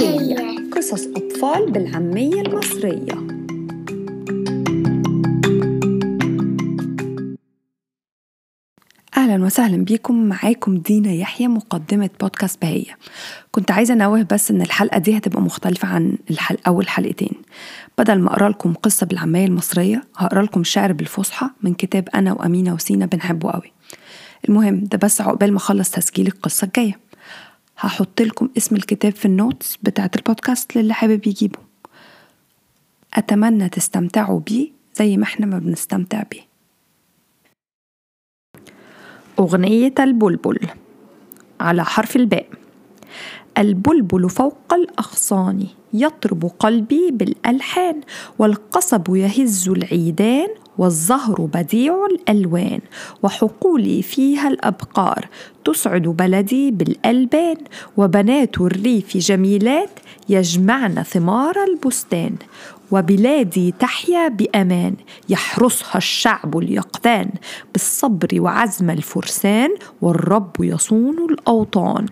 بهية قصص أطفال بالعامية المصرية. أهلا وسهلا بيكم معاكم دينا يحيى مقدمة بودكاست بهية. كنت عايزة أنوه بس إن الحلقة دي هتبقى مختلفة عن الحلقة أول حلقتين. بدل ما أقرأ لكم قصة بالعامية المصرية هقرأ لكم شعر بالفصحى من كتاب أنا وأمينة وسينا بنحبه قوي المهم ده بس عقبال ما أخلص تسجيل القصة الجاية. هحط لكم اسم الكتاب في ال notes بتاعة البودكاست للي حابب يجيبه. أتمنى تستمتعوا بيه زي ما إحنا ما بنستمتع بيه. أغنية البلبل على حرف الباء. البلبل فوق الأغصان يطرب قلبي بالألحان والقصب يهز العيدان والزهر بديع الألوان وحقولي فيها الأبقار. تسعد بلدي بالألبان وبنات الريف جميلات يجمعن ثمار البستان. وبلادي تحيا بأمان يحرسها الشعب اليقظان. بالصبر وعزم الفرسان والرب يصون الأوطان.